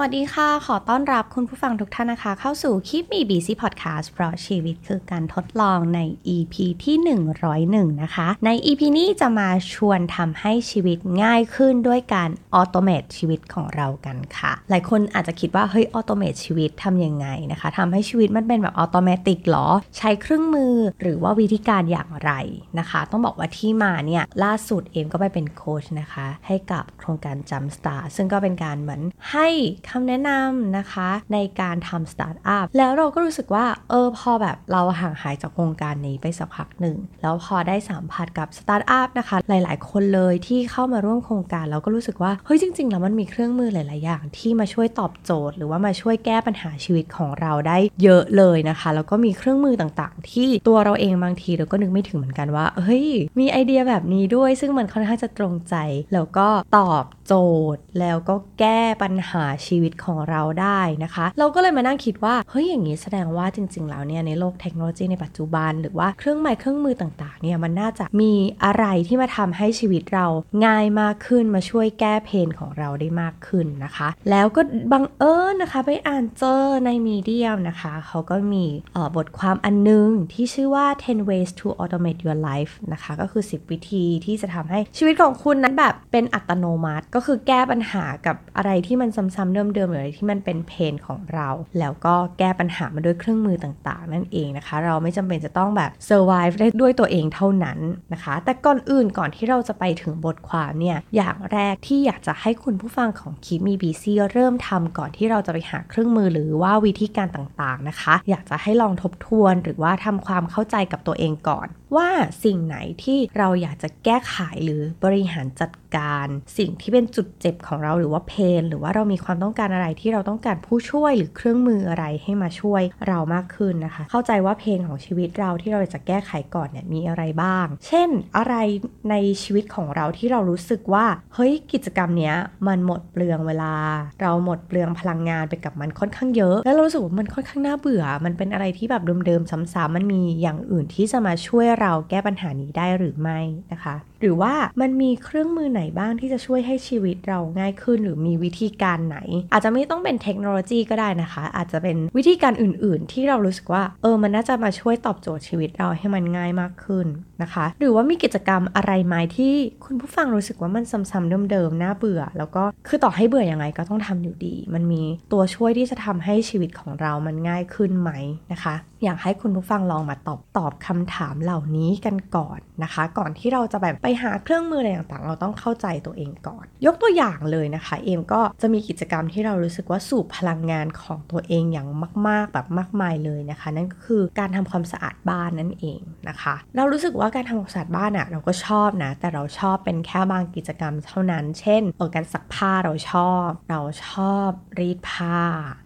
วัสดีค่ะ ขอต้อนรับคุณผู้ฟังทุกท่านนะคะ เข้าสู่ Keep Me Busy พอดแคสต์เพราะชีวิตคือการทดลองใน EP ที่ 101 นะคะ ใน EP นี้จะมาชวนทำให้ชีวิตง่ายขึ้นด้วยการ automate ชีวิตของเรากันค่ะ หลายคนอาจจะคิดว่า เฮ้ย automate ชีวิตทำยังไงนะคะทำให้ชีวิตมันเป็นแบบ automatic หรอ ใช้เครื่องมือหรือว่าวิธีการอย่างไรนะคะ ต้องบอกว่าที่มาเนี่ยล่าสุดเอมก็ไปเป็นโค้ชนะคะ ให้กับโครงการ Jump Star ซึ่งก็เป็นการเหมือนให้คำแนะนำนะคะ ในการทำสตาร์ทอัพแล้วเราก็รู้สึกว่าเออพอแบบเราห่างหายจากโครงการนี้ไปสักพักหนึ่ง แล้วพอได้สัมผัสกับสตาร์ทอัพนะคะ หลาย ๆ คนเลยที่เข้ามาร่วมโครงการเราก็รู้สึกว่าเฮ้ยจริง ๆ แล้วมันมีเครื่องมือหลาย ๆ อย่าง ที่มาช่วยตอบโจทย์ หรือว่ามาช่วยแก้ปัญหาชีวิตของเราได้เยอะเลยนะคะ แล้วก็มีเครื่องมือต่าง ๆ ที่ตัวเราเองบางทีเราก็นึกไม่ถึงเหมือนกันว่าเฮ้ยมีไอเดียแบบนี้ด้วย ซึ่งมันค่อนข้างจะตรงใจแล้วก็ตอบ โจทย์ แล้วก็แก้ปัญหาชีวิตของเราได้นะคะ เราก็เลยมานั่งคิดว่า เฮ้ยอย่างนี้แสดงว่าจริง ๆ แล้วเนี่ยในโลกเทคโนโลยีในปัจจุบัน หรือว่าเครื่องไม้เครื่องมือต่างๆเนี่ยมันน่าจะมีอะไรที่มาทำให้ชีวิตเราง่ายมากขึ้นมาช่วยแก้เพนของเราได้มากขึ้นนะคะ แล้วก็บังเอิญนะคะไปอ่านเจอในมีเดียมนะคะเขาก็มีบทความอันนึงที่ชื่อว่า 10 ways to automate your life นะคะก็คือ 10 วิธีที่จะทำให้ชีวิตของคุณนั้นแบบเป็นอัตโนมัติก็็คือแก้ปัญหากับอะไรที่มันซ้ำๆเดิมๆหรืออะไรที่มันเป็นเพนของเรา แล้วก็แก้ปัญหามาด้วยเครื่องมือต่างๆ นั่นเองนะคะ เราไม่จำเป็นจะต้องแบบ survive ได้ด้วยตัวเองเท่านั้นนะคะ แต่ก่อนอื่นก่อนที่เราจะไปถึงบทความเนี่ยอย่างแรกที่อยากจะให้คุณผู้ฟังของคิมีบีซีเริ่มทำก่อนที่เราจะไปหาเครื่องมือหรือว่าวิธีการต่างๆนะคะ อยากจะให้ลองทบทวนหรือว่าทำความเข้าใจกับตัวเองก่อน ว่าสิ่งไหนที่เราอยากจะแก้ไขหรือบริหารจัดการ สิ่งที่เป็นจุดเจ็บของเราหรือว่าเพนหรือว่าเรามีความต้องการอะไรที่เราต้องการผู้ช่วยหรือเครื่องมืออะไรให้มาช่วยเรามากขึ้นนะคะ เข้าใจว่าเพนของชีวิตเราที่เราจะแก้ไขก่อนเนี่ยมีอะไรบ้าง เช่น อะไรในชีวิตของเราที่เรารู้สึกว่า เฮ้ยกิจกรรมเนี้ยมันหมดเปลืองเวลา เราหมดเปลืองพลังงานไปกับมันค่อนข้างเยอะ แล้วเรารู้สึกว่ามันค่อนข้างน่าเบื่อ มันเป็นอะไรที่แบบเดิมๆซ้ำๆมันมีอย่างอื่นที่จะมาช่วยเราแก้ปัญหานี้ได้หรือไม่นะคะ หรือว่ามันมีเครื่องมือไหนบ้างที่จะช่วยให้ชีวิตเราง่ายขึ้น หรือมีวิธีการไหน อาจจะไม่ต้องเป็นเทคโนโลยีก็ได้นะคะ อาจจะเป็นวิธีการอื่น ๆ ที่เรารู้สึกว่า เออมันน่าจะมาช่วยตอบโจทย์ชีวิตเราให้มันง่ายมากขึ้นนะคะ หรือว่ามีกิจกรรมอะไรไหมที่คุณผู้ฟังรู้สึกว่ามันซ้ำๆเดิมๆน่าเบื่อ แล้วก็คือต่อให้เบื่ออยังไงก็ต้องทำอยู่ดี มันมีตัวช่วยที่จะทำให้ชีวิตของเรามันง่ายขึ้นไหมนะคะ อยากให้คุณผู้ฟังลองมาตอบตอบคำถามเหล่านี้กันก่อนนะคะ ก่อนที่เราจะแบบไปหาเครื่องมืออะไรต่างๆ เราต้องเข้าใจตัวเองก่อน ยกตัวอย่างเลยนะคะ เอมก็จะมีกิจกรรมที่เรารู้สึกว่าสูบพลังงานของตัวเองอย่างมาก ๆ แบบมากมายเลยนะคะ นั่นก็คือการทำความสะอาดบ้านนั่นเองนะคะ เรารู้สึกว่าการทำความสะอาดบ้านอะเราก็ชอบนะ แต่เราชอบเป็นแค่บางกิจกรรมเท่านั้น เช่นเออการซักผ้าเราชอบ เราชอบรีดผ้า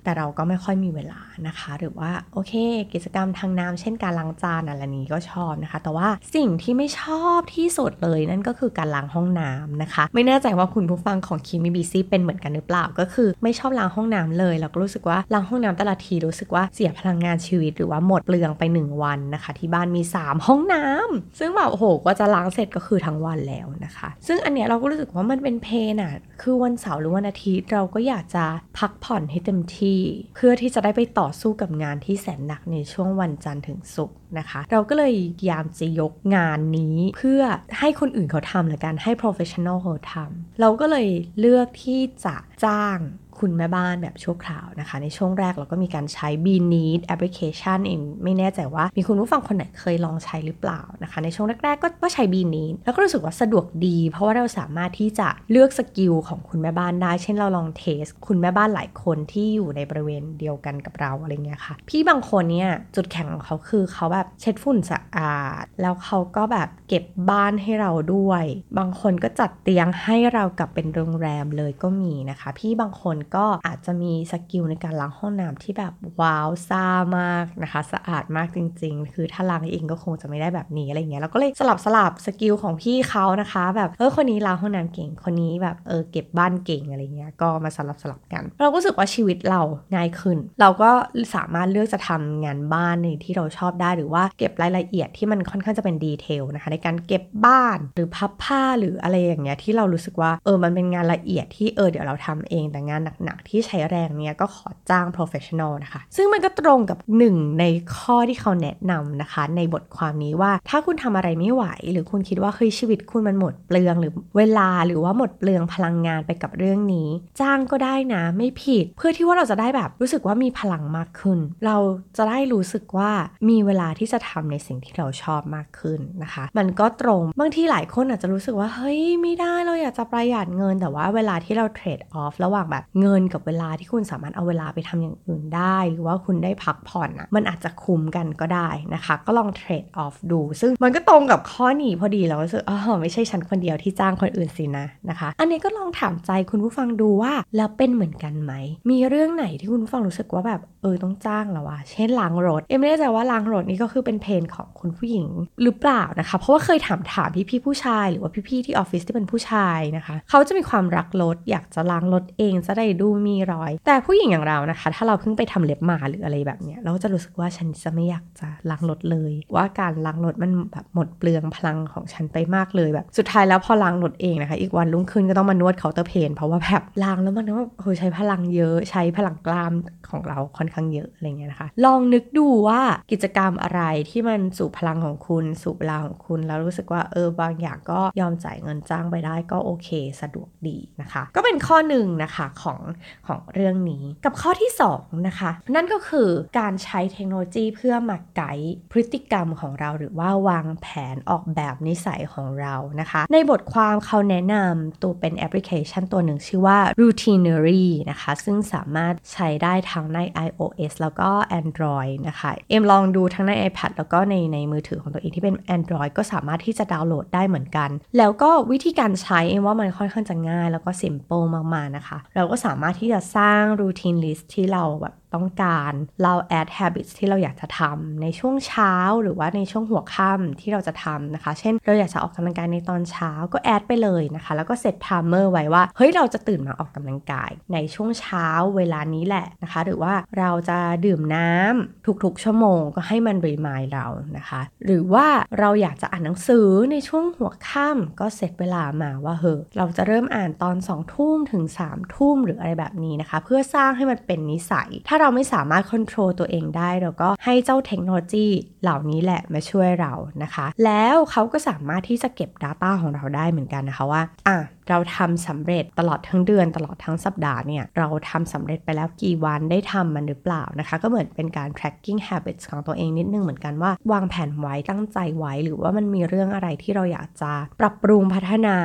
แต่เราก็ไม่ค่อยมีเวลานะคะ หรือว่าโอเค กิจกรรมทางน้ำเช่นการล้างจานอะไรนี้ก็ชอบนะคะแต่ว่าสิ่งที่ไม่ชอบที่สุดเลยนั่นก็คือการล้างห้องน้ำนะคะ ไม่แน่ใจว่าคุณผู้ฟังของคิมิบีซี่เป็นเหมือนกันหรือเปล่า ก็คือไม่ชอบล้างห้องน้ำเลยเราก็รู้สึกว่าล้างห้องน้ำแต่ละทีรู้สึกว่าเสียพลังงานชีวิต หรือว่าหมดเปลืองไป 1 วันนะคะ ที่บ้านมี 3 ห้องน้ำซึ่งแบบโอ้โหกว่าจะล้างเสร็จก็คือทั้งวันแล้วนะคะ ซึ่งอันเนี้ยเราก็รู้สึกว่ามันเป็นเพนอะคือวันเสาร์หรือวันอาทิตย์เราก็อยากจะพักผ่อนให้เต็มที่ เพื่อที่จะได้ไปต่อสู้กับงานที่แสนหนักในช่วงวันจันทร์ถึงศุกร์นะคะ เราก็เลยยามจะยกงานนี้เพื่อให้คนอื่นเขาทำหรือการให้ professional เขาทำเราก็เลยเลือกที่จะจ้าง คุณแม่บ้านแบบชั่วคราวนะคะ ในช่วงแรกเราก็มีการใช้ b n e e d application เองไม่แน่ใจว่ามีคุณผู้ฟังคนไหนเคยลองใช้หรือเปล่านะคะ ในช่วงแรก ๆ ก็ก็ใช้ b n e e d แล้วก็รู้สึกว่าสะดวกดี เพราะว่าเราสามารถที่จะเลือกสกิลของคุณแม่บ้านได้ เช่นเราลองเทส คุณแม่บ้านหลายคนที่อยู่ในบริเวณเดียวกันกับเราอะไรเงี้ยค่ะ พี่บางคนเนี่ยจุดแข็งของเขาคือเขาแบบเช็ดฝุ่นสะอาด แล้วเขาก็แบบเก็บบ้านให้เราด้วย บางคนก็จัดเตียงให้เรากับเป็นโรงแรมเลยก็มีนะคะ พี่บางคนก็อาจจะมี skill ในการล้างห้องน้ำที่แบบว้าวซ่ามากนะคะ สะอาดมากจริง ๆ คือถ้าล้างเองก็คงจะไม่ได้แบบนี้อะไรเงี้ยเราก็เลยสลับสลับ skill ของพี่เขานะคะ แบบเออคนนี้ล้างห้องน้ำเก่งคนนี้แบบเออเก็บบ้านเก่งอะไรเงี้ยก็มาสลับสลับกัน เราก็รู้สึกว่าชีวิตเราง่ายขึ้น เราก็สามารถเลือกจะทำงานบ้านในที่เราชอบได้หรือว่าเก็บรายละเอียดที่มันค่อนข้างจะเป็นดีเทลนะคะในการเก็บบ้านหรือพับผ้าหรืออะไรอย่างเงี้ยที่เรารู้สึกว่าเออมันเป็นงานละเอียดที่เออเดี๋ยวเราทำเองแต่งานหนักๆที่ใช้แรงเนี้ยก็ขอจ้าง professional นะคะ ซึ่งมันก็ตรงกับหนึ่งในข้อที่เขาแนะนำนะคะ ในบทความนี้ว่าถ้าคุณทำอะไรไม่ไหว หรือคุณคิดว่าเฮ้ยชีวิตคุณมันหมดเปลืองหรือเวลาหรือว่าหมดเปลืองพลังงานไปกับเรื่องนี้ จ้างก็ได้นะไม่ผิด เพื่อที่ว่าเราจะได้แบบรู้สึกว่ามีพลังมากขึ้น เราจะได้รู้สึกว่ามีเวลาที่จะทำในสิ่งที่เราชอบมากขึ้นนะคะ มันก็ตรง บางทีหลายคนอาจจะรู้สึกว่า เฮ้ย ไม่ได้เราอยากจะประหยัดเงิน แต่ว่าเวลาที่เราเทรดออฟระหว่างแบบเงินกับเวลาที่คุณสามารถเอาเวลาไปทำอย่างอื่นได้ หรือว่าคุณได้พักผ่อนอะมันอาจจะคุ้มกันก็ได้นะคะ ก็ลองเทรดออฟดู ซึ่งมันก็ตรงกับข้อนี้พอดีเราก็รู้สึกอ๋อไม่ใช่ฉันคนเดียวที่จ้างคนอื่นสินะนะคะ อันนี้ก็ลองถามใจคุณผู้ฟังดูว่าแล้วเป็นเหมือนกันไหมมีเรื่องไหนที่คุณผู้ฟังรู้สึกว่าแบบ เออต้องจ้างแล้วอะเช่นล้างรถ เอ็มไม่แน่ใจว่าล้างรถนี่ก็คือเป็น pain ของคุณผู้หญิงหรือเปล่านะคะ เพราะว่าเคยถามถามพี่ๆผู้ชายหรือว่าพี่ๆที่ออฟฟิศที่เป็นผู้ชายนะคะ เขาจะมีความรักรถอยากจะล้างรถเองจะได้ดูไม่มีรอย แต่ผู้หญิงอย่างเรานะคะ ถ้าเราเพิ่งไปทำเล็บมาหรืออะไรแบบเนี้ยเราก็จะรู้สึกว่าฉันจะไม่อยากจะล้างรถเลย ว่าการล้างรถมันแบบหมดเปลืองพลังของฉันไปมากเลยแบบ สุดท้ายแล้วพอล้างรถเองนะคะ อีกวันรุ่งขึ้นก็ต้องมานวด Counterpain เพราะว่าแบบล้างแล้วมันก็โหใช้พลังเยอะใช้พลังกล้ามของเราค่อนข้างเยอะอะไรเงี้ยนะคะ ลองนึกดูว่ากิจกรรมอะไรที่มันสูบพลังของคุณ สูบเวลาของคุณ แล้วรู้สึกว่าเออบางอย่างก็ยอมจ่ายเงินจ้างไปได้ก็โอเค สะดวกดีนะคะ ก็เป็นข้อหนึ่งนะคะของของเรื่องนี้กับข้อที่2นะคะนั่นก็คือการใช้เทคโนโลยีเพื่อมาไกด์พฤติกรรมของเราหรือว่าวางแผนออกแบบนิสัยของเรานะคะ ในบทความเขาแนะนำตัวเป็นแอปพลิเคชันตัวหนึ่งชื่อว่า Routinary นะคะ ซึ่งสามารถใช้ได้ทั้งใน iOS แล้วก็ Android นะคะ เอ็มลองดูทั้งใน iPad แล้วก็ในในมือถือของตัวเองที่เป็น Android ก็สามารถที่จะดาวน์โหลดได้เหมือนกัน แล้วก็วิธีการใช้เอ็มว่ามันค่อนข้างจะง่าย แล้วก็ simple มากๆนะคะ เราก็สามารถที่จะสร้าง routine list ที่เราแบบ ต้องการ เรา add habits ที่เราอยากจะทำในช่วงเช้าหรือว่าในช่วงหัวค่ำที่เราจะทำนะคะ เช่น เราอยากจะออกกำลังกายในตอนเช้าก็ add ไปเลยนะคะ แล้วก็ set timer ไว้ว่า เฮ้ย เราจะตื่นมาออกกำลังกาย ในช่วงเช้าเวลานี้แหละนะคะ หรือว่าเราจะดื่มน้ำทุกๆ ชั่วโมงก็ให้มันรีมายเรานะคะ หรือว่าเราอยากจะอ่านหนังสือในช่วงหัวค่ำก็เซตเวลามาว่าเฮ้ยเราจะเริ่มอ่านตอน2ทุ่มถึง3ทุ่มหรืออะไรแบบนี้นะคะ เพื่อสร้างให้มันเป็นนิสัย ถ้าเราไม่สามารถควบคุมตัวเองได้ เราก็ให้เจ้าเทคโนโลยีเหล่านี้แหละมาช่วยเรานะคะ แล้วเขาก็สามารถที่จะเก็บ Data ของเราได้เหมือนกันนะคะว่าอะ เราทำสำเร็จตลอดทั้งเดือนตลอดทั้งสัปดาห์เนี่ยเราทำสำเร็จไปแล้วกี่วันได้ทำมันหรือเปล่านะคะ ก็เหมือนเป็นการ tracking habits ของตัวเองนิดนึงเหมือนกันว่าวางแผนไว้ตั้งใจไว้ หรือว่ามันมีเรื่องอะไรที่เราอยากจะปรับปรุงพัฒนา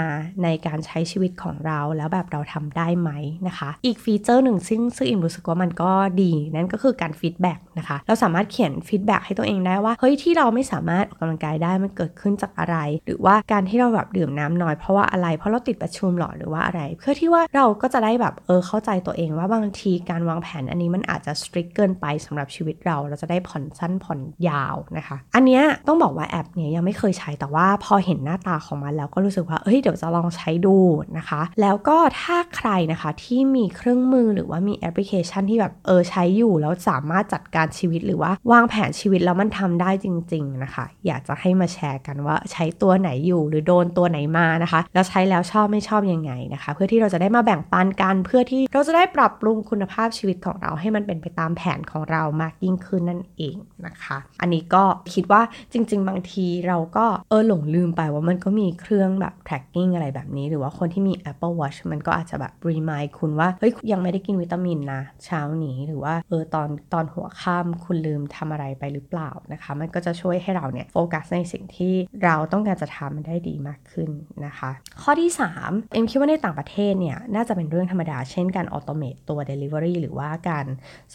ในการใช้ชีวิตของเราแล้วแบบเราทำได้ไหมนะคะ อีก feature หนึ่งซึ่งซึ่งเอ็มรู้สึกว่ามันก็ดีนั่นก็คือการ feedback นะคะเราสามารถเขียน feedback ให้ตัวเองได้ว่าเฮ้ยที่เราไม่สามารถออกกำลังกายได้มันเกิดขึ้นจากอะไร หรือว่าการที่เราแบบดื่มน้ำน้อยเพราะว่าอะไรเพราะเราติดประชุมหรอหรือว่าอะไร เพื่อที่ว่าเราก็จะได้แบบเออเข้าใจตัวเองว่าบางทีการวางแผนอันนี้มันอาจจะ strict เกินไปสำหรับชีวิตเราเราจะได้ผ่อนสั้นผ่อนยาวนะคะ อันเนี้ยต้องบอกว่าแอปเนี้ยยังไม่เคยใช้แต่ว่าพอเห็นหน้าตาของมันแล้วก็รู้สึกว่าเอ้ยเดี๋ยวจะลองใช้ดูนะคะ แล้วก็ถ้าใครนะคะที่มีเครื่องมือหรือว่ามีแอปพลิเคชันที่แบบเออใช้อยู่แล้วสามารถจัดการชีวิตหรือว่าวางแผนชีวิตแล้วมันทำได้จริง ๆนะคะ อยากจะให้มาแชร์กันว่าใช้ตัวไหนอยู่หรือโดนตัวไหนมานะคะ แล้วใช้แล้วชอบไม่ไม่ชอบยังไงนะคะ เพื่อที่เราจะได้มาแบ่งปันกัน เพื่อที่เราจะได้ปรับปรุงคุณภาพชีวิตของเราให้มันเป็นไปตามแผนของเรามากยิ่งขึ้นนั่นเองนะคะ อันนี้ก็คิดว่าจริง ๆ บางทีเราก็เออหลงลืมไปว่ามันก็มีเครื่องแบบ tracking อะไรแบบนี้ หรือว่าคนที่มี Apple Watch มันก็อาจจะแบบ remind คุณว่าเฮ้ยยังไม่ได้กินวิตามินนะเช้านี้หรือว่าเออตอนตอนหัวค่ำคุณลืมทำอะไรไปหรือเปล่านะคะ มันก็จะช่วยให้เราเนี่ยโฟกัสในสิ่งที่เราต้องการจะทำมันได้ดีมากขึ้นนะคะ ข้อที่ 3เอ็มคิดว่าในต่างประเทศเนี่ย น่าจะเป็นเรื่องธรรมดา เช่นการออโตเมตตัว Delivery หรือว่าการ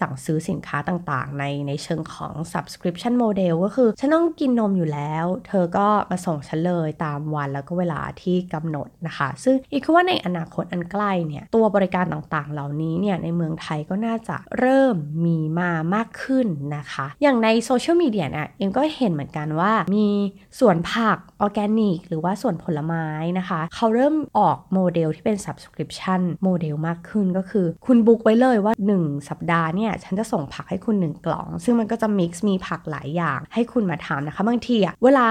สั่งซื้อสินค้าต่างๆ ในในเชิงของ subscription model ก็คือ ฉันต้องกินนมอยู่แล้ว เธอก็มาส่งฉันเลยตามวันแล้วก็เวลาที่กำหนดนะคะ ซึ่งอีกคือว่าในอนาคตอันใกล้เนี่ย ตัวบริการต่างๆ เหล่านี้เนี่ย ในเมืองไทยก็น่าจะเริ่มริ่มมีมามากขึ้นนะคะ อย่างในโซเชียลมีเดียเนี่ยเอ็มก็เห็นเหมือนกันว่ามีสวนผักออร์แกนิก หรือว่าสวนผลไม้นะคะ เขาเริ่มออกออกโมเดลที่เป็น subscription โมเดลมากขึ้นก็คือ คุณ book ไว้เลยว่า 1 สัปดาห์เนี่ย ฉันจะส่งผักให้คุณ 1 กล่อง ซึ่งมันก็จะ mix มีผักหลายอย่าง ให้คุณมาทานนะคะ บางทีอะเวลา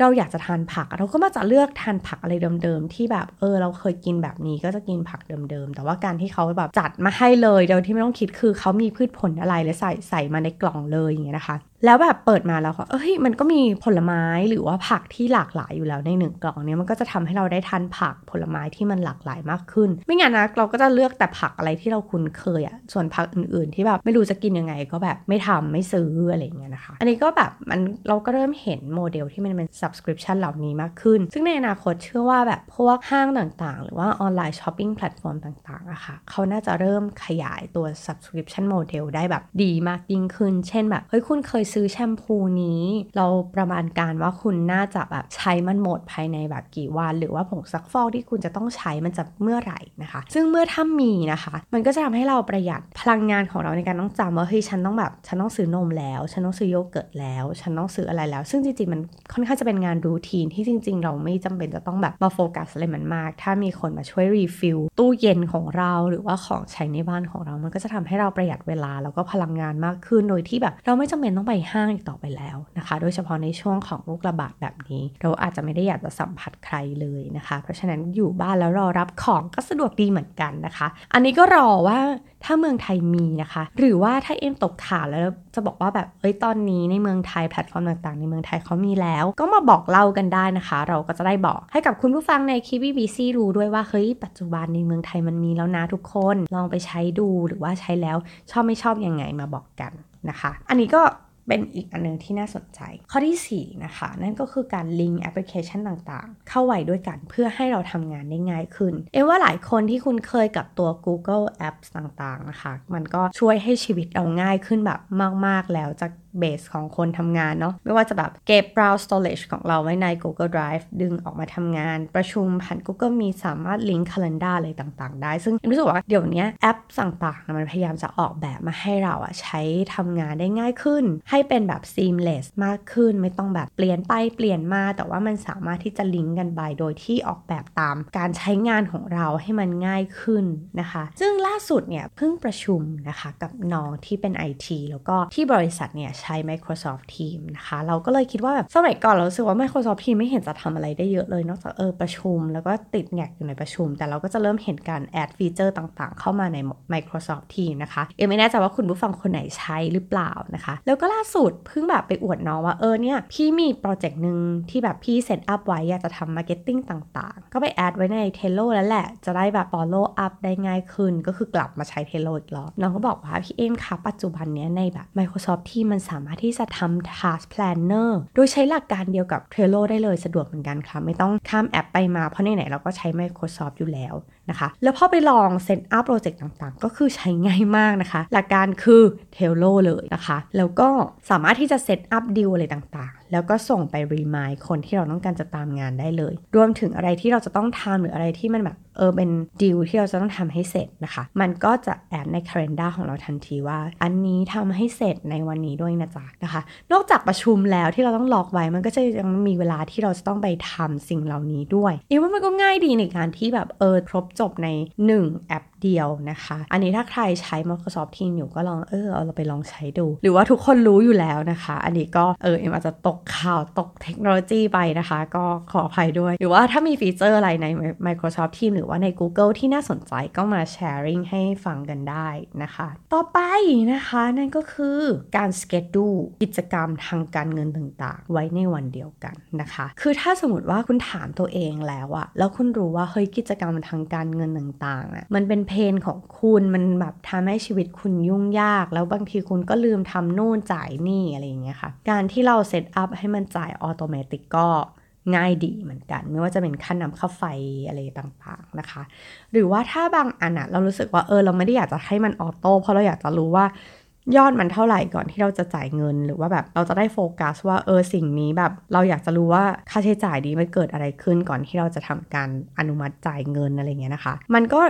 เราอยากจะทานผัก เราก็มักจะเลือกทานผักอะไรเดิมๆ ที่แบบเออเราเคยกินแบบนี้ก็จะกินผักเดิมๆ แต่ว่าการที่เขาแบบจัดมาให้เลยโดยที่ไม่ต้องคิดคือเขามีพืชผลอะไรและใส่ใส่มาในกล่องเลยอย่างเงี้ยนะคะ แล้วแบบเปิดมาแล้วค่ะเอ้ยมันก็มีผลไม้หรือว่าผักที่หลากหลายอยู่แล้วในหนึ่งกล่องเนี้ยมันก็จะทำให้เราได้ทานผักผลไม้ที่มันหลากหลายมากขึ้น ไม่งั้นนะเราก็จะเลือกแต่ผักอะไรที่เราคุ้นเคยอะส่วนผักอื่นๆ ที่แบบไม่รู้จะกินยังไงก็แบบไม่ทำไม่ซื้ออะไรเงี้ยนะคะ อันนี้ก็แบบมันเราก็เริ่มเห็นโมเดลที่มันเป็น subscription เหล่านี้มากขึ้น ซึ่งในอนาคตเชื่อว่าแบบพวกห้างต่างๆ หรือว่า online shopping platform ต่างๆอะค่ะเขาน่าจะเริ่มขยายตัว subscription model ได้แบบดีมากยิ่งขึ้น เช่นแบบเฮ้ยคุณเคยซื้อแชมพูนี้ เราประมาณการว่าคุณน่าจะแบบใช้มันหมดภายในแบบกี่วัน หรือว่าผงซักฟอกที่คุณจะต้องใช้มันจะเมื่อไหร่นะคะ ซึ่งเมื่อถ้ามีนะคะ มันก็จะทำให้เราประหยัดพลังงานของเราในการต้องจำว่าเฮ้ยฉันต้องแบบฉันต้องซื้อนมแล้ว ฉันต้องซื้อโยเกิร์ตแล้ว ฉันต้องซื้ออะไรแล้ว ซึ่งจริงๆมันค่อนข้างจะเป็นงาน routine ที่จริง ๆ เราไม่จำเป็นจะต้องแบบมาโฟกัสอะไรมันมาก ถ้ามีคนมาช่วย refill ตู้เย็นของเราหรือว่าของใช้ในบ้านของเรา มันก็จะทำให้เราประหยัดเวลาแล้วก็พลังงานมากขึ้นโดยที่แบบ เราไม่จำเป็นต้องไปห้างอีกต่อไปแล้วนะคะ โดยเฉพาะในช่วงของโรคระบาดแบบนี้ เราอาจจะไม่ได้อยากจะสัมผัสใครเลยนะคะ เพราะฉะนั้นอยู่บ้านแล้วรอรับของก็สะดวกดีเหมือนกันนะคะ อันนี้ก็รอว่าถ้าเมืองไทยมีนะคะ หรือว่าถ้าเอ็มตกข่าวแล้วจะบอกว่าแบบเอ้ยตอนนี้ในเมืองไทยแพลตฟอร์มต่างๆ ในเมืองไทยเขามีแล้ว ก็มาบอกเล่ากันได้นะคะ เราก็จะได้บอกให้กับคุณผู้ฟังใน Keep Me Busy รู้ด้วยว่าเฮ้ยปัจจุบันในเมืองไทยมันมีแล้วนะทุกคนลองไปใช้ดูหรือว่าใช้แล้วชอบไม่ชอบยังไงมาบอกกันนะคะ อันนี้ก็ เป็นอีกอันนึงที่น่าสนใจ ข้อที่ 4 นะคะ นั่นก็คือการลิงก์แอปพลิเคชันต่างๆ เข้าไว้ด้วยกันเพื่อให้เราทำงานได้ง่ายขึ้น เอ็มว่าหลายคนที่คุ้นเคยกับตัว Google Apps ต่างๆนะคะ มันก็ช่วยให้ชีวิตเราง่ายขึ้นแบบมาก ๆ แล้วจาก เบสของคนทำงานเนาะไม่ว่าจะแบบเก็บ browse storage ของเราไว้ใน Google Drive ดึงออกมาทำงาน ประชุมผ่าน Google มีสามารถลิงก์ calendar อะไรต่างๆ ได้ ซึ่งรู้สึกว่าเดี๋ยวนี้แอปต่างๆ มันพยายามจะออกแบบมาให้เราอะใช้ทำงานได้ง่ายขึ้น ให้เป็นแบบ seamless มากขึ้น ไม่ต้องแบบเปลี่ยนไปเปลี่ยนมา แต่ว่ามันสามารถที่จะลิงก์กันไปโดยที่ออกแบบตามการใช้งานของเราให้มันง่ายขึ้นนะคะ ซึ่งล่าสุดเนี่ยเพิ่งประชุมนะคะกับน้องที่เป็น IT แล้วก็ที่บริษัทเนี่ยใช้ Microsoft Teams นะคะ เราก็เลยคิดว่าแบบสมัยก่อนเรารู้สึกว่า Microsoft Teams ไม่เห็นจะทำอะไรได้เยอะเลย นอกจากเออประชุม แล้วก็ติดแหง็กอยู่ในประชุม แต่เราก็จะเริ่มเห็นการ add feature ต่างๆ เข้ามาใน Microsoft Teams นะคะ เอ็มไม่แน่ใจว่าคุณผู้ฟังคนไหนใช้หรือเปล่านะคะ แล้วก็ล่าสุดเพิ่งแบบไปอวดน้องว่าเออเนี่ยพี่มีโปรเจกต์หนึ่งที่แบบพี่ set up ไว้อยากจะทำ marketing ต่างๆ ก็ไป add ไว้ใน Trello แล้วแหละ จะได้แบบ follow up ได้ง่ายขึ้น ก็คือกลับมาใช้ t e l o อีกรอบน้องก็บอกว่าพี่เอ็มคะปัจจุบันเนี้ยในแบบ Microsoft ที่มันสามารถที่จะทำ Task Planner โดยใช้หลักการเดียวกับ Trello ได้เลยสะดวกเหมือนกันค่ะ ไม่ต้องข้ามแอปไปมาเพราะไหนๆเราก็ใช้ Microsoft อยู่แล้วนะคะ แล้วพอไปลอง set up โปรเจกต์ต่างๆ ก็คือใช้ง่ายมากนะคะ หลักการคือ Trello เลยนะคะ แล้วก็สามารถที่จะ set up due อะไรต่างๆ แล้วก็ส่งไป remind คนที่เราต้องการจะตามงานได้เลย รวมถึงอะไรที่เราจะต้องทำหรืออะไรที่มันแบบ เออเป็น due ที่เราจะต้องทำให้เสร็จนะคะ มันก็จะ add ใน calendar ของเราทันทีว่า อันนี้ทำให้เสร็จในวันนี้ด้วยนะจ๊ะนะคะ นอกจากประชุมแล้วที่เราต้องล็อกไว้มันก็จะยังมีเวลาที่เราจะต้องไปทำสิ่งเหล่านี้ด้วยอีว่ามันก็ง่ายดีในการที่แบบเออครบจบใน 1 แอปเดียวนะคะ อันนี้ถ้าใครใช้ Microsoft Teams อยู่ก็ลองเออเอาเราไปลองใช้ดู หรือว่าทุกคนรู้อยู่แล้วนะคะ อันนี้ก็เออเอ็มอาจจะตกข่าวตกเทคโนโลยีไปนะคะ ก็ขออภัยด้วย หรือว่าถ้ามีฟีเจอร์อะไรใน Microsoft Teams หรือว่าใน Google ที่น่าสนใจก็มาแชร์ริงให้ฟังกันได้นะคะ ต่อไปนะคะนั่นก็คือการ schedule กิจกรรมทางการเงินต่างๆ ไว้ในวันเดียวกันนะคะ คือถ้าสมมติว่าคุณถามตัวเองแล้วอะแล้วคุณรู้ว่าเฮ้ยกิจกรรมทางการเงินต่างๆอะมันเป็น pain ของคุณมันแบบทำให้ชีวิตคุณยุ่งยาก แล้วบางทีคุณก็ลืมทำนู่นจ่ายนี่อะไรอย่างเงี้ยค่ะ การที่เรา set up ให้มันจ่าย automatic ก็ ง่ายดีเหมือนกัน ไม่ว่าจะเป็นค่าน้ำค่าไฟอะไรต่างๆนะคะ หรือว่าถ้าบางอันอะเรารู้สึกว่าเออเราไม่ได้อยากจะให้มันออโต้เพราะเราอยากจะรู้ว่า ยอดมันเท่าไหร่ก่อนที่เราจะจ่ายเงิน หรือว่าแบบเราจะได้โฟกัสว่าเออสิ่งนี้แบบ เราอยากจะรู้ว่าค่าใช้จ่ายดีมันเกิดอะไรขึ้นก่อนที่เราจะทำการอนุมัติจ่ายเงินอะไรเงี้ยนะคะ มันก็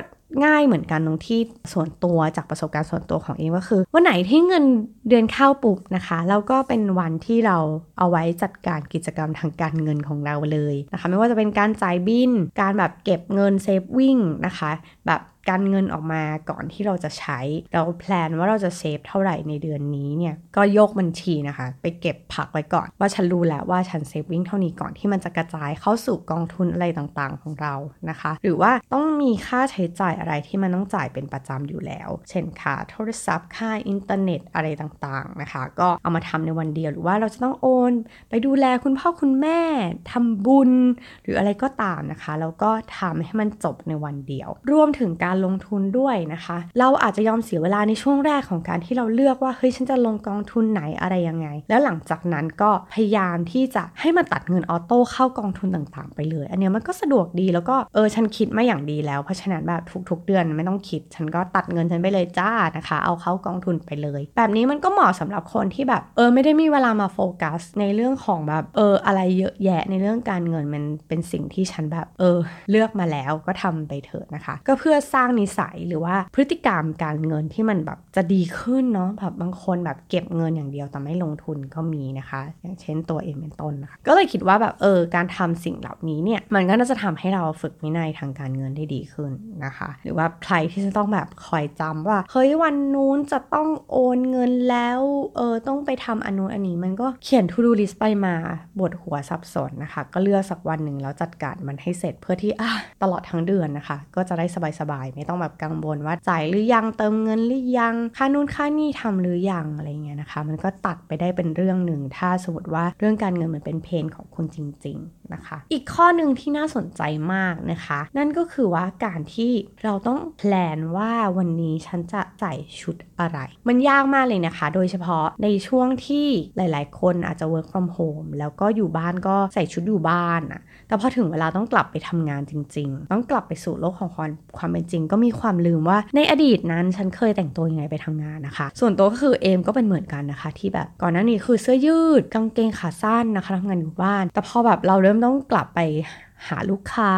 ง่ายเหมือนกันตรงที่ส่วนตัวจากประสบการณ์ส่วนตัวของเองก็คือวันไหนที่เงินเดือนเข้าปุ๊บนะคะแล้วก็เป็นวันที่เราเอาไว้จัดการกิจกรรมทางการเงินของเราเลยนะคะ ไม่ว่าจะเป็นการจ่ายบินการแบบเก็บเงิน saving นะคะ แบบ กันเงินออกมาก่อนที่เราจะใช้ เรา plan ว่าเราจะ save เท่าไหร่ในเดือนนี้เนี่ยก็แยกบัญชีนะคะ ไปเก็บพักไว้ก่อน ว่าฉันรู้แล้วว่าฉัน saving เท่านี้ก่อนที่มันจะกระจายเข้าสู่กองทุนอะไรต่างๆ ของเรานะคะ หรือว่าต้องมีค่าใช้จ่ายอะไรที่มันต้องจ่ายเป็นประจำอยู่แล้ว เช่นค่าโทรศัพท์ค่าอินเทอร์เน็ตอะไรต่างๆนะคะ ก็เอามาทำในวันเดียวหรือว่าเราจะต้องโอน ไปดูแลคุณพ่อคุณแม่ทำบุญ หรืออะไรก็ตามนะคะแล้วก็ทำให้มันจบในวันเดียว รวมถึงการลงทุนด้วยนะคะ เราอาจจะยอมเสียเวลาในช่วงแรกของการที่เราเลือกว่าเฮ้ยฉันจะลงกองทุนไหนอะไรยังไง แล้วหลังจากนั้นก็พยายามที่จะให้มันตัดเงินออโต้เข้ากองทุนต่างๆ ไปเลย อันนี้มันก็สะดวกดีแล้วก็เออฉันคิดมาอย่างดีแล้วเพราะฉะนั้นแบบทุกๆเดือนไม่ต้องคิด ฉันก็ตัดเงินฉันไปเลยจ้านะคะ เอาเข้ากองทุนไปเลย แบบนี้มันก็เหมาะสำหรับคนที่แบบเออไม่ได้มีเวลามาโฟกัส ในเรื่องของแบบเอออะไรเยอะแยะในเรื่องการเงินมันเป็นสิ่งที่ฉันแบบเออเลือกมาแล้วก็ทำไปเถอะนะคะ ก็เพื่อสร้างนิสัยหรือว่าพฤติกรรมการเงินที่มันแบบจะดีขึ้นเนาะแบบบางคนแบบเก็บเงินอย่างเดียวแต่ไม่ลงทุนก็มีนะคะ อย่างเช่นตัวเองเป็นต้นนะคะก็เลยคิดว่าแบบเออการทำสิ่งเหล่านี้เนี่ยมันก็น่าจะทำให้เราฝึกวินัยทางการเงินได้ดีขึ้นนะคะ หรือว่าใครที่จะต้องแบบคอยจำว่าเฮ้ยวันนู้นจะต้องโอนเงินแล้วเออต้องไปทำอันนู้นอันนี้มันก็เขียน to do list ไปมาบทหัวสับสนนะคะ ก็เลือกสักวันหนึ่งแล้วจัดการมันให้เสร็จเพื่อที่อะตลอดทั้งเดือนนะคะ ก็จะได้สบายๆไม่ต้องแบบกังวลว่าจ่ายหรือยังเติมเงินหรือยัง ค่านู่นค่านี่ทำหรือยังอะไรเงี้ยนะคะ มันก็ตัดไปได้เป็นเรื่องหนึ่ง ถ้าสมมติว่าเรื่องการเงินมันเป็นเพนของคุณจริง ๆนะคะ อีกข้อหนึ่งที่น่าสนใจมากนะคะ นั่นก็คือว่าการที่เราต้องแพลนว่าวันนี้ฉันจะใส่ชุดอะไร มันยากมากเลยนะคะ โดยเฉพาะในช่วงที่หลาย ๆ คนอาจจะ work from home แล้วก็อยู่บ้านก็ใส่ชุดอยู่บ้านอะแต่พอถึงเวลาต้องกลับไปทำงานจริง ๆ ต้องกลับไปสู่โลกของความความเป็นจริง ก็มีความลืมว่าในอดีตนั้นฉันเคยแต่งตัวยังไงไปทำงานนะคะ ส่วนตัวก็คือเอมก็เป็นเหมือนกันนะคะ ที่แบบก่อนหน้านี้คือเสื้อยืดกางเกงขาสั้นนะคะทำงานอยู่บ้าน แต่พอแบบเราเริ่มต้องกลับไปหาลูกค้า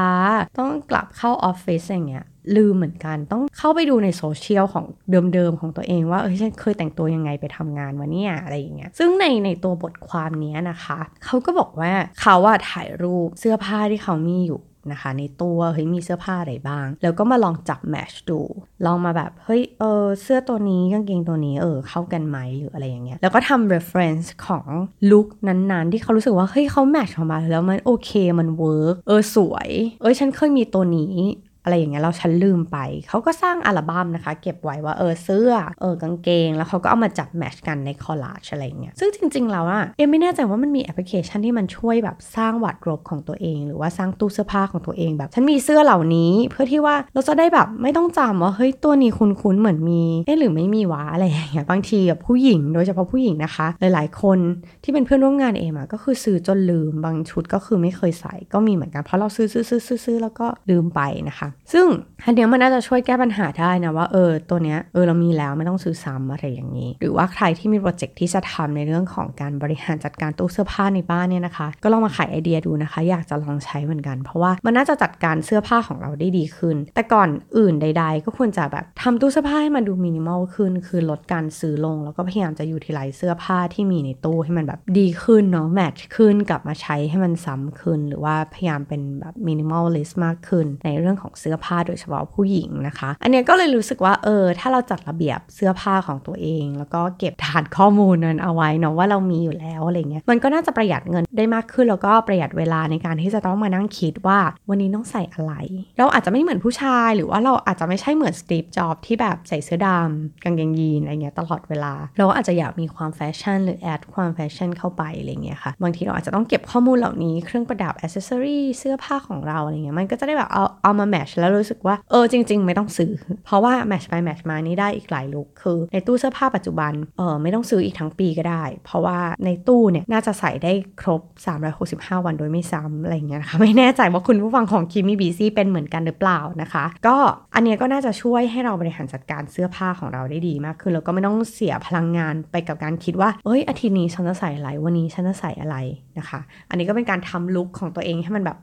ต้องกลับเข้าออฟฟิศอย่างเงี้ยลืมเหมือนกันต้องเข้าไปดูในโซเชียลของเดิมๆของตัวเองว่าเออฉันเคยแต่งตัวยังไงไปทำงานวะเนี่ยอะไรอย่างเงี้ยซึ่งในในตัวบทความนี้นะคะ เขาก็บอกว่าเขาว่าถ่ายรูปเสื้อผ้าที่เขามีอยู่ นะคะ ในตัวเฮ้ยมีเสื้อผ้าอะไรบ้าง แล้วก็มาลองจับ match ดู ลองมาแบบ เฮ้ยเออเสื้อตัวนี้กางเกงตัวนี้เออเข้ากันไหมหรืออะไรอย่างเงี้ยแล้วก็ทำ reference ของ look นั้นๆ ที่เขารู้สึกว่าเฮ้ยเขา match ออกมาแล้วมันโอเคมัน work เออสวย เออฉันเคยมีตัวนี้ อะไรอย่างเงี้ยเราฉันลืมไป เขาก็สร้างอัลบั้มนะคะ เก็บไว้ว่าเออเสื้อเออกางเกง แล้วเขาก็เอามาจับแมชกันในคอลลาจอะไรเงี้ยซึ่งจริง ๆ แล้วอะเอ็มไม่แน่ใจว่ามันมีแอปพลิเคชันที่มันช่วยแบบสร้างวัดรบของตัวเอง หรือว่าสร้างตู้เสื้อผ้าของตัวเองแบบ ฉันมีเสื้อเหล่านี้ เพื่อที่ว่าเราจะได้แบบไม่ต้องจำว่าเฮ้ยตัวนี้คุ้นๆเหมือนมีเอ๊หรือไม่มีวะอะไรอย่างเงี้ยบางทีกับผู้หญิง โดยเฉพาะผู้หญิงนะคะ หลายๆ คนที่เป็นเพื่อนร่วมงานเอ็มอะก็คือซื้อจนลืมบางชุดก็คือไม่เคยใส่ก็มีเหมือนกันเพราะเราซื้อซื้อซื้อซื้อแล้วก็ลืมไปนะคะซึ่งอันเนี้ยมันน่าจะช่วยแก้ปัญหาได้นะว่าเออตัวเนี้ยเออเรามีแล้วไม่ต้องซื้อซ้ำอะไรอย่างนี้ หรือว่าใครที่มีโปรเจกต์ที่จะทำในเรื่องของการบริหารจัดการตู้เสื้อผ้าในบ้านเนี่ยนะคะ ก็ลองมาขายไอเดียดูนะคะ อยากจะลองใช้เหมือนกัน เพราะว่ามันน่าจะจัดการเสื้อผ้าของเราได้ดีขึ้น แต่ก่อนอื่นใด ๆ ก็ควรจะแบบทำตู้เสื้อผ้าให้มันดูมินิมอลขึ้น คือลดการซื้อลง แล้วก็พยายามจะ utilize เสื้อผ้าที่มีในตู้ให้มันแบบดีขึ้นเนาะ match ขึ้นกลับมาใช้ให้มันซ้ำขึ้น หรือว่าพยายามเป็นแบบ minimalist มากขึ้นในเรื่องของเสื้อผ้าโดยเฉพาะผู้หญิงนะคะ อันนี้ก็เลยรู้สึกว่าเออถ้าเราจัดระเบียบเสื้อผ้าของตัวเอง แล้วก็เก็บฐานข้อมูลนั้นเอาไว้เนาะว่าเรามีอยู่แล้วอะไรเงี้ยมันก็น่าจะประหยัดเงินได้มากขึ้นแล้วก็ประหยัดเวลาในการที่จะต้องมานั่งคิดว่าวันนี้ต้องใส่อะไร เราอาจจะไม่เหมือนผู้ชาย หรือว่าเราอาจจะไม่ใช่เหมือนสตีฟจ็อบส์ที่แบบใส่เสื้อดำกางเกงยีนอะไรเงี้ยตลอดเวลา เราอาจจะอยากมีความแฟชั่นหรือ add ความแฟชั่นเข้าไปอะไรเงี้ยค่ะบางทีเราอาจจะต้องเก็บข้อมูลเหล่านี้เครื่องประดับอ c เซสซอรี่เสื้อผ้าของเราอะไรเงี้ยมันก็จะได้แบบเอาเอามา match แล้วรู้สึกว่าเออจริง ๆ ไม่ต้องซื้อ เพราะว่า match ไป match มานี่ได้อีกหลาย look คือในตู้เสื้อผ้าปัจจุบันเออไม่ต้องซื้ออีกทั้งปีก็ได้ เพราะว่าในตู้เนี่ยน่าจะใส่ได้ครบ 365 วันโดยไม่ซ้ำอะไรเงี้ยนะคะไม่แน่ใจว่าคุณผู้ฟังของคิมมี่บีซี่เป็นเหมือนกันหรือเปล่านะคะ ก็อันเนี้ยก็น่าจะช่วยให้เราบริหารจัดการเสื้อผ้าของเราได้ดีมากขึ้นแล้วก็ไม่ต้องเสียพลังงานไปกับการคิดว่าเอ้ยอาทิตย์นี้ฉันจะใส่อะไรวันนี้ฉันจะใส่อะไรนะคะ อันนี้ก็เป็นการทำลุคของตัวเองให้มันแบบ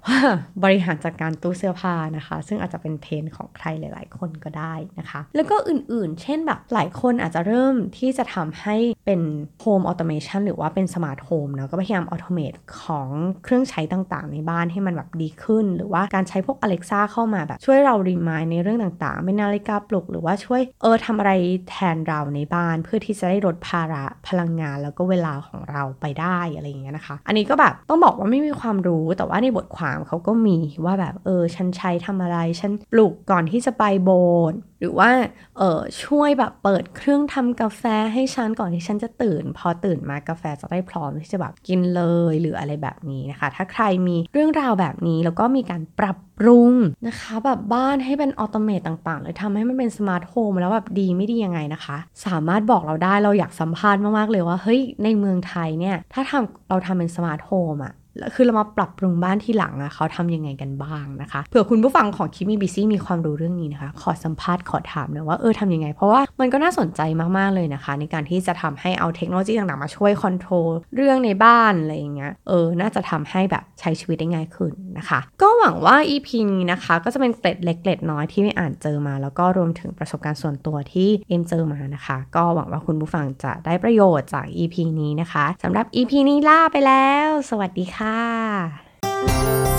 บริหารจัดการตู้เสื้อผ้านะคะซงอาจจะเป็นเพนของใครหลาย ๆ คนก็ได้นะคะ แล้วก็อื่นๆ เช่นแบบหลายคนอาจจะเริ่มที่จะทำให้เป็น home automation หรือว่าเป็น smart home เนาะก็พยายาม automate ของเครื่องใช้ต่างๆ ในบ้านให้มันแบบดีขึ้น หรือว่าการใช้พวก Alexa เข้ามาแบบช่วยเรา remind ในเรื่องต่างๆ เป็นนาฬิกาปลุกหรือว่าช่วยเออทำอะไรแทนเราในบ้าน เพื่อที่จะได้ลดภาระพลังงานแล้วก็เวลาของเราไปได้อะไรอย่างเงี้ยนะคะ อันนี้ก็แบบต้องบอกว่าไม่มีความรู้แต่ว่าในบทความเขาก็มีว่าแบบเออฉันใช้ทำอะไรฉันปลุกก่อนที่จะไปโบสถ์หรือว่าเออช่วยแบบเปิดเครื่องทำกาแฟให้ฉันก่อนที่ฉันจะตื่น พอตื่นมากาแฟจะได้พร้อมที่จะแบบกินเลยหรืออะไรแบบนี้นะคะ ถ้าใครมีเรื่องราวแบบนี้แล้วก็มีการปรับปรุงนะคะ แบบบ้านให้เป็น automate ต่างๆเลยทำให้มันเป็น smart home แล้วแบบดีไม่ดียังไงนะคะ สามารถบอกเราได้เราอยากสัมภาษณ์มากๆเลยว่าเฮ้ยในเมืองไทยเนี่ยถ้าทำเราทำเป็น smart home อะ คือเรามาปรับปรุงบ้านทีหลังอะเขาทำยังไงกันบ้างนะคะ เผื่อคุณผู้ฟังของ Keep Me Busy มีความรู้เรื่องนี้นะคะ ขอสัมภาษณ์ขอถามหน่อยว่าเออทำยังไง เพราะว่ามันก็น่าสนใจมาก ๆ เลยนะคะ ในการที่จะทำให้เอาเทคโนโลยีต่างๆ มาช่วย control เรื่องในบ้านอะไรอย่างเงี้ยเออ น่าจะทำให้แบบใช้ชีวิตได้ง่ายขึ้นนะคะ ก็หวังว่า EP นี้นะคะ ก็จะเป็นเกร็ดเล็กเกร็ดน้อยที่เอ็มอ่านเจอมา แล้วก็รวมถึงประสบการณ์ส่วนตัวที่เอ็มเจอมานะคะ ก็หวังว่าคุณผู้ฟังจะได้ประโยชน์จาก EP นี้นะคะสำหรับ EP นี้ล่าไปแล้ว สวัสดีค่ะค่ะ